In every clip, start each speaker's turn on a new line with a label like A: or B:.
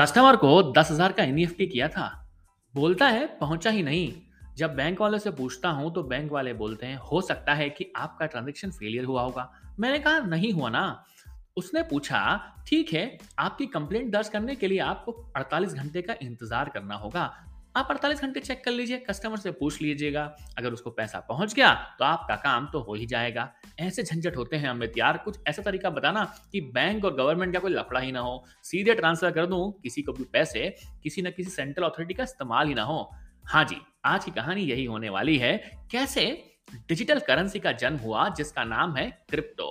A: Customer को दस हज़ार का एनईएफटी किया था। बोलता है, पहुँचा ही नहीं। जब बैंक वाले से पूछता हूँ तो बैंक वाले बोलते हैं, हो सकता है कि आपका ट्रांजेक्शन फेलियर हुआ होगा। मैंने कहा, नहीं हुआ ना। उसने पूछा, ठीक है, आपकी कंप्लेंट दर्ज करने के लिए आपको 48 घंटे का इंतज़ार करना होगा। आप 48 घंटे चेक कर लीजिए कस्टमर से पूछ लीजिएगा। अगर उसको पैसा पहुँच गया तो आपका काम तो हो ही जाएगा। ऐसे झंझट होते हैं अमित यार। कुछ ऐसा तरीका बताना कि बैंक और गवर्नमेंट का कोई लफड़ा ही ना हो। सीधे ट्रांसफ़र कर दूँ किसी को भी पैसे, किसी न किसी सेंट्रल अथॉरिटी का इस्तेमाल ही ना हो। हाँ जी, आज की कहानी यही होने वाली है। कैसे डिजिटल करेंसी का जन्म हुआ, जिसका नाम है क्रिप्टो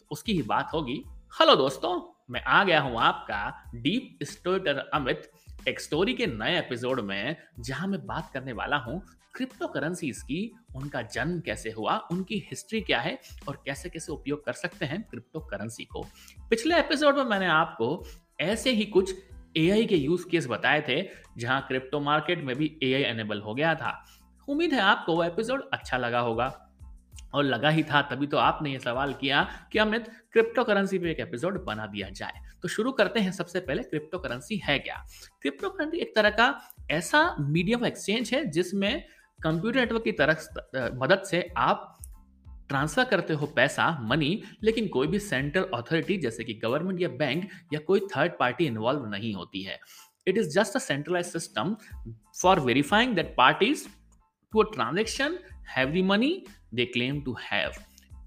A: तो उसकी ही बात होगी। हेलो दोस्तों, मैं आ गया हूँ आपका डीप स्टोटर अमित। एक स्टोरी के नए एपिसोड में जहाँ मैं बात करने वाला हूँ क्रिप्टो करेंसीज की, उनका जन्म कैसे हुआ, उनकी हिस्ट्री क्या है, और कैसे कैसे उपयोग कर सकते हैं क्रिप्टो करेंसी को। पिछले एपिसोड में मैंने आपको ऐसे ही कुछ एआई के यूज़ केस बताए थे, जहाँ क्रिप्टो मार्केट में भी एआई एनेबल हो गया था। उम्मीद है आपको वो एपिसोड अच्छा लगा होगा। और लगा ही था, तभी तो आपने ये सवाल किया कि अमित क्रिप्टो करेंसी पे एक एपिसोड बना दिया जाए। तो शुरू करते हैं सबसे पहले क्रिप्टो करेंसी है क्या? क्रिप्टो करेंसी एक तरह का ऐसा मीडियम एक्सचेंज है जिसमें कंप्यूटर नेटवर्क की तरह मदद से आप ट्रांसफ़र करते हो पैसा, मनी, लेकिन कोई भी सेंट्रल अथॉरिटी जैसे कि गवर्नमेंट या बैंक या कोई थर्ड पार्टी इन्वॉल्व नहीं होती है। It is just a centralize system for verifying that parties to a transaction, have the money they claim to have,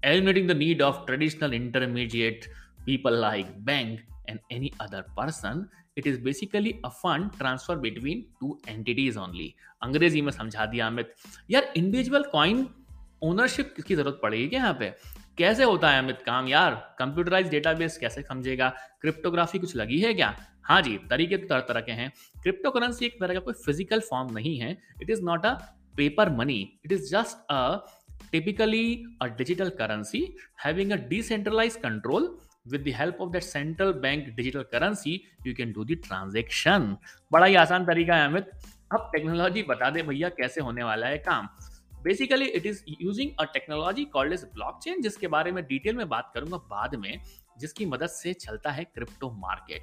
A: eliminating the need of traditional intermediate people like bank and any other person. It is basically a fund transfer between two entities only. अंग्रेज़ी में समझा दिया अमित। यार individual coin ownership की ज़रूरत पड़ेगी क्या यहाँ पे? कैसे होता है अमित काम यार? कंप्यूटराइज डेटाबेस कैसे समझेगा? क्रिप्टोग्राफी कुछ लगी है क्या? हाँ जी तरीके तो तरह तरह के हैं। क्रिप्टो करेंसी एक तरह का कोई फ़िज़िकल फॉर्म नहीं है। It is not a paper money it is just a typically a digital currency having a decentralized control. With the help of that central bank digital currency, you can do the transaction. बड़ा ही आसान तरीका है, अमित। अब technology बता दे भैया, कैसे होने वाला है काम? Basically it is using a technology called as blockchain जिसके बारे में डिटेल में बात करूँगा बाद में, जिसकी मदद से चलता है क्रिप्टो मार्केट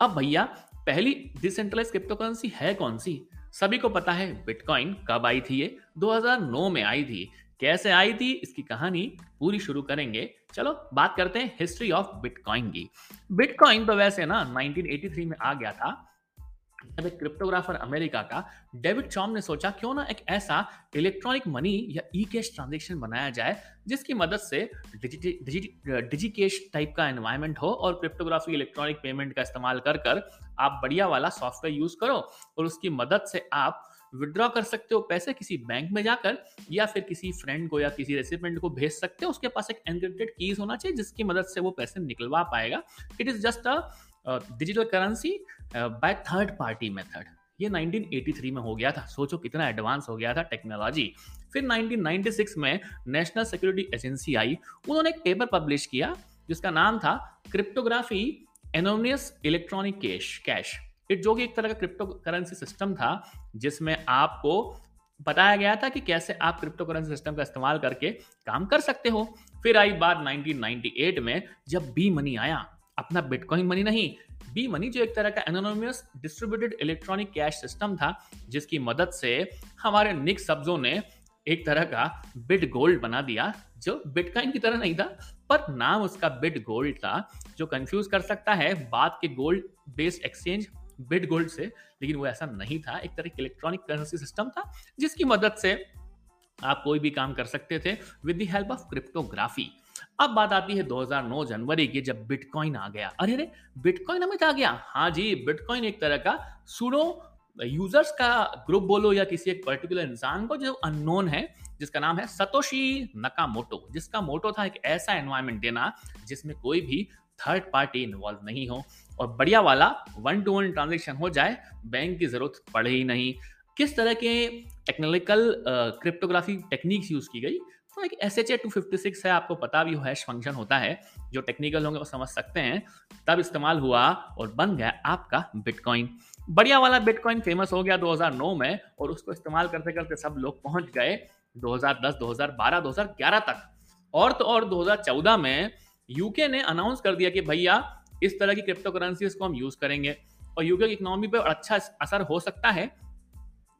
A: अब भैया, पहली डिसेंट्रलाइज क्रिप्टो करेंसी है कौन सी? सभी को पता है बिटकॉइन कब आई थी ये? 2009 में आई थी। कैसे आई थी, इसकी कहानी पूरी शुरू करेंगे। चलो, बात करते हैं हिस्ट्री ऑफ़ बिटकॉइन की। बिटकॉइन तो वैसे ना 1983 में आ गया था। जब एक क्रिप्टोग्राफर अमेरिका का, डेविड चॉम ने सोचा, क्यों ना एक ऐसा इलेक्ट्रॉनिक मनी या ई कैश ट्रांजेक्शन बनाया जाए, जिसकी मदद से डिजी कैश टाइप का एनवायरमेंट हो और क्रिप्टोग्राफी, इलेक्ट्रॉनिक पेमेंट का इस्तेमाल कर कर आप बढ़िया वाला सॉफ्टवेयर यूज़ करो और उसकी मदद से आप विड्रॉ कर सकते हो पैसे किसी बैंक में जाकर या फिर किसी फ्रेंड को या किसी रेसिपेंट को भेज सकते हो। उसके पास एक एनक्रिप्टेड कीज होना चाहिए जिसकी मदद से वो पैसे निकलवा पाएगा। It is just a digital currency by third party method ये 1983 में हो गया था। सोचो कितना एडवांस हो गया था टेक्नोलॉजी फिर 1996 में नेशनल सिक्योरिटी एजेंसी आई। उन्होंने एक पेपर पब्लिश किया, जिसका नाम था cryptography anonymous electronic cash cash it जो कि एक तरह का क्रिप्टो करेंसी सिस्टम था, जिसमें आपको बताया गया था कि कैसे आप क्रिप्टो करेंसी सिस्टम का इस्तेमाल करके काम कर सकते हो। फिर आई बात 1998 में, जब बी मनी आया, अपना बिटकॉइन मनी नहीं बी मनी जो एक तरह का anonymous distributed electronic cash system था, जिसकी मदद से हमारे निक सब्जों ने एक तरह का बिट गोल्ड बना दिया, जो बिटकॉइन की तरह नहीं था, पर नाम उसका बिट गोल्ड था, जो कंफ्यूज कर सकता है बाद के gold based exchange bit gold से, लेकिन वो ऐसा नहीं था। एक तरह इलेक्ट्रॉनिक करेंसी सिस्टम था, जिसकी मदद से आप कोई भी काम कर सकते थे with the help of cryptography अब बात आती है 2009 जनवरी की, जब बिटकॉइन आ गया। अरे अरे बिटकॉइन हमें आ गया। हाँ जी बिटकॉइन एक तरह का सुडो यूज़र्स का ग्रुप बोलो या किसी एक पर्टिकुलर इंसान को जो अननोन है, जिसका नाम है सतोशी नका मोटो जिसका मोटो था एक ऐसा एनवायरमेंट देना जिसमें कोई भी थर्ड पार्टी इन्वॉल्व नहीं हो और बढ़िया वाला वन टू वन ट्रांजेक्शन हो जाए बैंक की ज़रूरत पड़े ही नहीं। किस तरह के टेक्निकल क्रिप्टोग्राफी टेक्निक्स यूज़ की गई? तो एक S H A two fifty six है, आपको पता भी हैश फ़ंक्शन होता है, जो टेक्निकल होंगे वो समझ सकते हैं। तब इस्तेमाल हुआ और बन गया आपका बिटकॉइन बढ़िया वाला बिटकॉइन फ़ेमस हो गया 2009 में और उसको इस्तेमाल करते करते सब लोग पहुँच गए 2010 2012 2011 तक। और तो और 2014 में यूके ने अनाउंस कर दिया कि भैया, इस तरह की क्रिप्टो करेंसीज को हम यूज़ करेंगे। और यूके की इकोनॉमी पर अच्छा असर हो सकता है।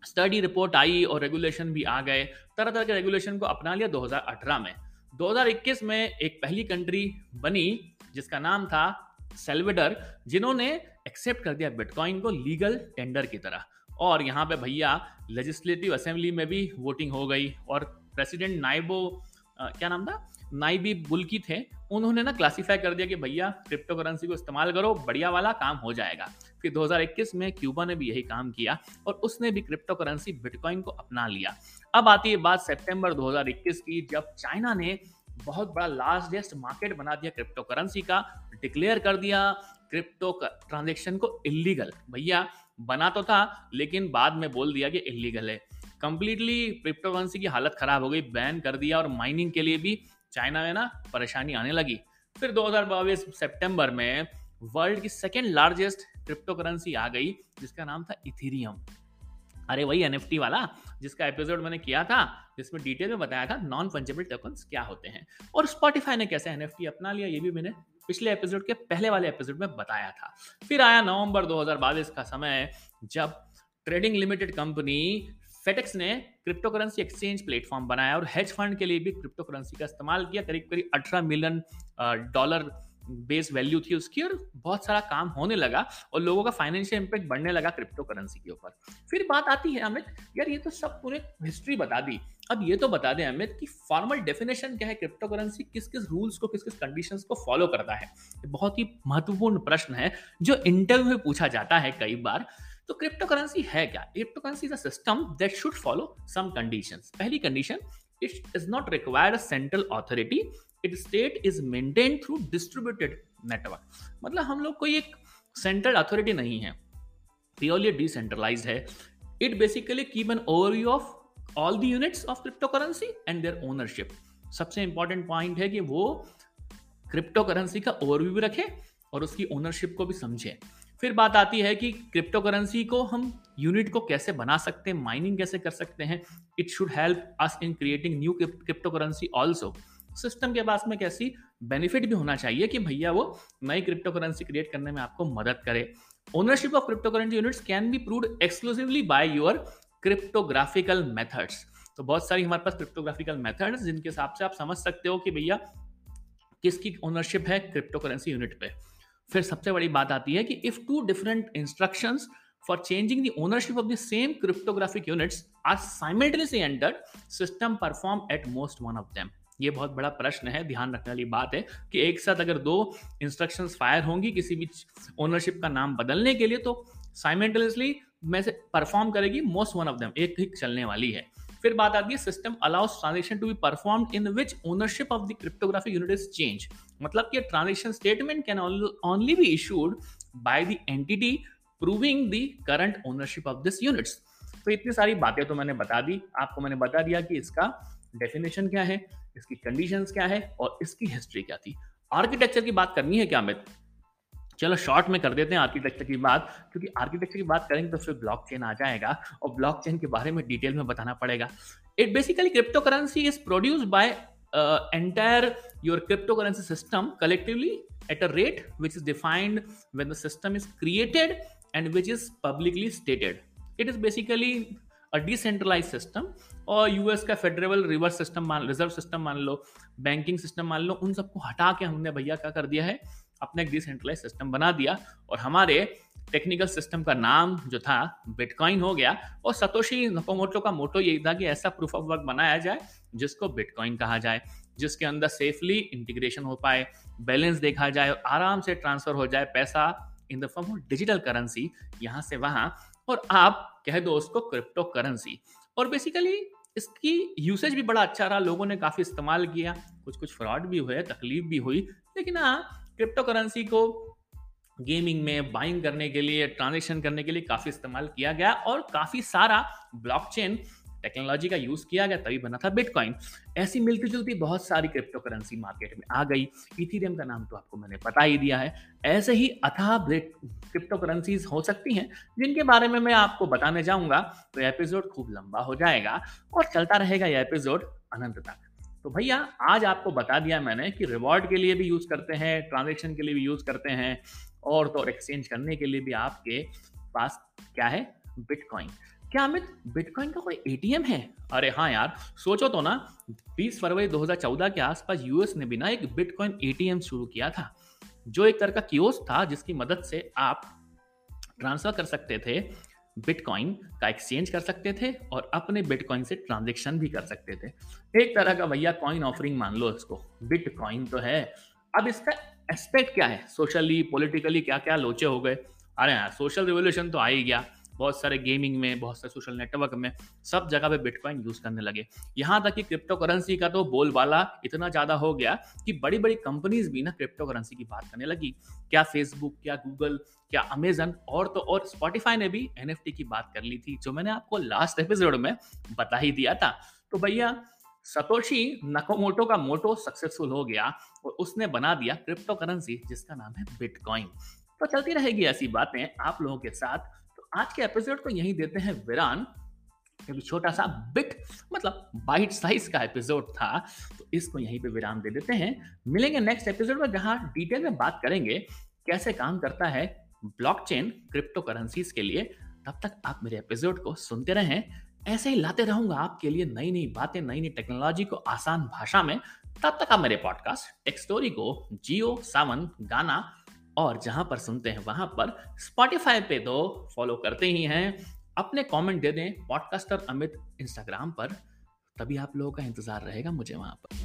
A: स्टडी रिपोर्ट आई और रेगुलेशन भी आ गए। तरह तरह के रेगुलेशन को अपना लिया 2018 में। 2021 में एक पहली कंट्री बनी, जिसका नाम था सेल्वेडर जिन्होंने एक्सेप्ट कर दिया बिटकॉइन को लीगल टेंडर की तरह। और यहाँ पे भैया लेजिस्लेटिव असेंबली में भी वोटिंग हो गई। और प्रेसिडेंट नाइबो क्या नाम था? नाइबी बुल्की थे। उन्होंने ना क्लासीफाई कर दिया कि भैया क्रिप्टो करेंसी को इस्तेमाल करो, बढ़िया वाला काम हो जाएगा। फिर 2021 में क्यूबा ने भी यही काम किया और उसने भी क्रिप्टो करेंसी बिटकॉइन को अपना लिया। अब आती है बात सितंबर 2021 की, जब चाइना ने बहुत बड़ा लार्जेस्ट मार्केट बना दिया क्रिप्टो करेंसी का डिक्लेयर कर दिया क्रिप्टो ट्रांजेक्शन को इलीगल भैया, बना तो था, लेकिन बाद में बोल दिया कि इलीगल है। कंप्लीटली क्रिप्टो करेंसी की हालत खराब हो गई बैन कर दिया और माइनिंग के लिए भी चाइना में ना परेशानी आने लगी। फिर 2022 सितंबर में वर्ल्ड की सेकेंड लार्जेस्ट क्रिप्टो करेंसी आ गई, जिसका नाम था इथीरियम अरे वही एनएफटी वाला, जिसका एपिसोड मैंने किया था, जिसमें डिटेल में बताया था नॉन फंजेबल टोकन क्या होते हैं। और स्पॉटिफाई ने कैसे एन अपना लिया, ये भी मैंने पिछले एपिसोड के पहले वाले एपिसोड में बताया था। फिर आया नवंबर 2022 का समय, जब ट्रेडिंग लिमिटेड कंपनी फेटेक्स ने क्रिप्टो करेंसी एक्सचेंज प्लेटफॉर्म बनाया और हेज फंड के लिए भी क्रिप्टो करेंसी का इस्तेमाल किया। करीब करीब अठारह मिलियन डॉलर बेस वैल्यू थी उसकी और बहुत सारा काम होने लगा और लोगों का फाइनेंशियल इंपैक्ट बढ़ने लगा क्रिप्टो करेंसी के ऊपर। फिर बात आती है अमित, यार ये तो सब पूरे हिस्ट्री बता दी। अब ये तो बता दें अमित कि फॉर्मल डेफिनेशन क्या है? क्रिप्टो करेंसी किस किस रूल्स को किस किस कंडीशंस को फॉलो करता है? बहुत ही महत्वपूर्ण प्रश्न है, जो इंटरव्यू में पूछा जाता है कई बार। तो क्रिप्टो करेंसी है क्या? Crypto currency system that should follow some conditions पहली condition it is not required a central authority it state is maintain through distributed network मतलब हम लोग कोई एक सेंट्रल अथॉरिटी नहीं है। प्योरली डिसेंट्रलाइज है। It basically keep an overview of all the units of crypto currency and their ownership सबसे important point है कि वो क्रिप्टो करेंसी का ओवरव्यू भी रखे और उसकी ओनरशिप को भी समझे। फिर बात आती है कि क्रिप्टो करेंसी को हम यूनिट को कैसे बना सकते हैं माइनिंग कैसे कर सकते हैं? It should help us in creating new crypto currency also system के पास में कैसी बेनिफिट भी होना चाहिए कि भैया वो नई क्रिप्टो करेंसी क्रिएट करने में आपको मदद करे। Ownership of crypto currency units can be prove exclusively by your cryptographical methods तो बहुत सारी हमारे पास क्रिप्टोग्राफिकल मेथड्स जिनके हिसाब से आप समझ सकते हो कि भैया किसकी ओनरशिप है क्रिप्टो करेंसी यूनिट पे। फिर सबसे बड़ी बात आती है कि if two different instructions for changing the ownership of the same cryptographic units are simultaneously entered system perform at most one of them ये बहुत बड़ा प्रश्न है, ध्यान रखने वाली बात है कि एक साथ अगर दो इंस्ट्रक्शंस फायर होंगी किसी भी ओनरशिप का नाम बदलने के लिए तो साइमेंटलिसली में से परफॉर्म करेगी मोस्ट वन ऑफ़ देम एक ही चलने वाली है। फिर बात आती है system allows transaction to be perform in which ownership of the cryptographic unit is change मतलब कि transaction statement can only be issued by the entity proving the current ownership of this units तो इतनी सारी बातें तो मैंने बता दी। आपको मैंने बता दिया कि इसका डेफिनेशन क्या है, इसकी कंडीशंस क्या है और इसकी हिस्ट्री क्या थी। आर्किटेक्चर की बात करनी है क्या, अमित? चलो शॉर्ट में कर देते हैं आर्किटेक्चर की बात, क्योंकि आर्किटेक्चर की बात करेंगे तो फिर ब्लॉकचेन आ जाएगा और ब्लॉकचेन के बारे में डिटेल में बताना पड़ेगा it basically crypto currency is produce by entire your crypto currency system collectively at a rate which is defined when the system is created and which is publicly stated. It is basically a decentralized system और US का federal reverse system मान reserve system मान लो banking system मान लो, उन सबको हटा के हमने भैया क्या कर दिया है अपना एक डिसेंट्रलाइज सिस्टम बना दिया और हमारे टेक्निकल सिस्टम का नाम जो था बिटकॉइन हो गया और सतोशी नकोमोटो का मोटो यही था कि ऐसा प्रूफ ऑफ़ वर्क बनाया जाए जिसको बिटकॉइन कहा जाए, जिसके अंदर सेफली इंटीग्रेशन हो पाए बैलेंस देखा जाए और आराम से ट्रांसफ़र हो जाए पैसा in the form of digital currency यहाँ से वहाँ। और आप कह दो उसको क्रिप्टो करेंसी और बेसिकली इसकी यूसेज भी बड़ा अच्छा रहा, लोगों ने काफ़ी इस्तेमाल किया कुछ कुछ फ्रॉड भी हुए, तकलीफ़ भी हुई, लेकिन हाँ क्रिप्टो करेंसी को गेमिंग में, बाइंग करने के लिए, ट्रांजेक्शन करने के लिए काफ़ी इस्तेमाल किया गया और काफ़ी सारा ब्लॉकचेन टेक्नोलॉजी का यूज़ किया गया, तभी बना था बिटकॉइन। ऐसी मिलती जुलती बहुत सारी क्रिप्टो करेंसी मार्केट में आ गई। इथीरियम का नाम तो आपको मैंने बता ही दिया है। ऐसे ही अथाह क्रिप्टो करेंसीज हो सकती हैं, जिनके बारे में मैं आपको बताने जाऊँगा तो एपिसोड खूब लंबा हो जाएगा और चलता रहेगा यह एपिसोड अनंत तक। तो भैया, आज आपको बता दिया मैंने कि रिवॉर्ड के लिए भी यूज़ करते हैं ट्रांजेक्शन के लिए भी यूज़ करते हैं और तो एक्सचेंज करने के लिए भी आपके पास क्या है? बिटकॉइन क्या अमित बिटकॉइन का कोई एटीएम है? अरे हाँ यार, सोचो तो ना 20 फरवरी 2014 के आसपास यूएस ने बिना एक बिटकॉइन एटीएम शुरू किया था, जो एक तरह का कियोस था जिसकी मदद से आप ट्रांसफ़र कर सकते थे बिटकॉइन का एक्सचेंज कर सकते थे और अपने बिटकॉइन से ट्रांजेक्शन भी कर सकते थे। एक तरह का भैया कॉइन ऑफरिंग मान लो इसको। बिटकॉइन तो है। अब इसका एस्पेक्ट क्या है? सोशली पॉलिटिकली क्या क्या लोचे हो गए? अरे यार सोशल रिवोल्यूशन तो आ ही गया। बहुत सारे गेमिंग में, बहुत सारे सोशल नेटवर्क में, सब जगह पे बिटकॉइन यूज़ करने लगे। यहाँ तक कि क्रिप्टो करेंसी का तो बोलबाला इतना ज़्यादा हो गया कि बड़ी बड़ी कंपनीज़ भी ना क्रिप्टो करेंसी की बात करने लगी। क्या फेसबुक क्या गूगल क्या अमेजन और तो और स्पॉटिफाई ने भी एनएफटी की बात कर ली थी, जो मैंने आपको लास्ट एपिसोड में बता ही दिया था। तो भैया सतोशी नकोमोटो का मोटो सक्सेसफुल हो गया और उसने बना दिया क्रिप्टो करेंसी जिसका नाम है बिटकॉइन तो चलती रहेगी ऐसी बातें आप लोगों के साथ। आज के एपिसोड को यहीं देते हैं विरान। क्योंकि छोटा सा बिट मतलब बाइट साइज़ का एपिसोड था तो इसको यहीं पे विराम दे देते हैं। मिलेंगे नेक्स्ट एपिसोड में जहाँ डिटेल में बात करेंगे, कैसे काम करता है ब्लॉकचेन क्रिप्टो करेंसीज के लिए। तब तक आप मेरे एपिसोड को सुनते रहें। ऐसे ही लाते रहूँगा आपके लिए नई नई बातें नई नई टेक्नोलॉजी को आसान भाषा में। तब तक आप मेरे पॉडकास्ट टेक स्टोरी को जियो सावन गाना और जहाँ पर सुनते हैं, वहाँ पर स्पॉटिफाई पे दो फॉलो करते ही हैं। अपने कमेंट दे दें पॉडकास्टर अमित इंस्टाग्राम पर, तभी आप लोगों का इंतज़ार रहेगा मुझे वहाँ पर।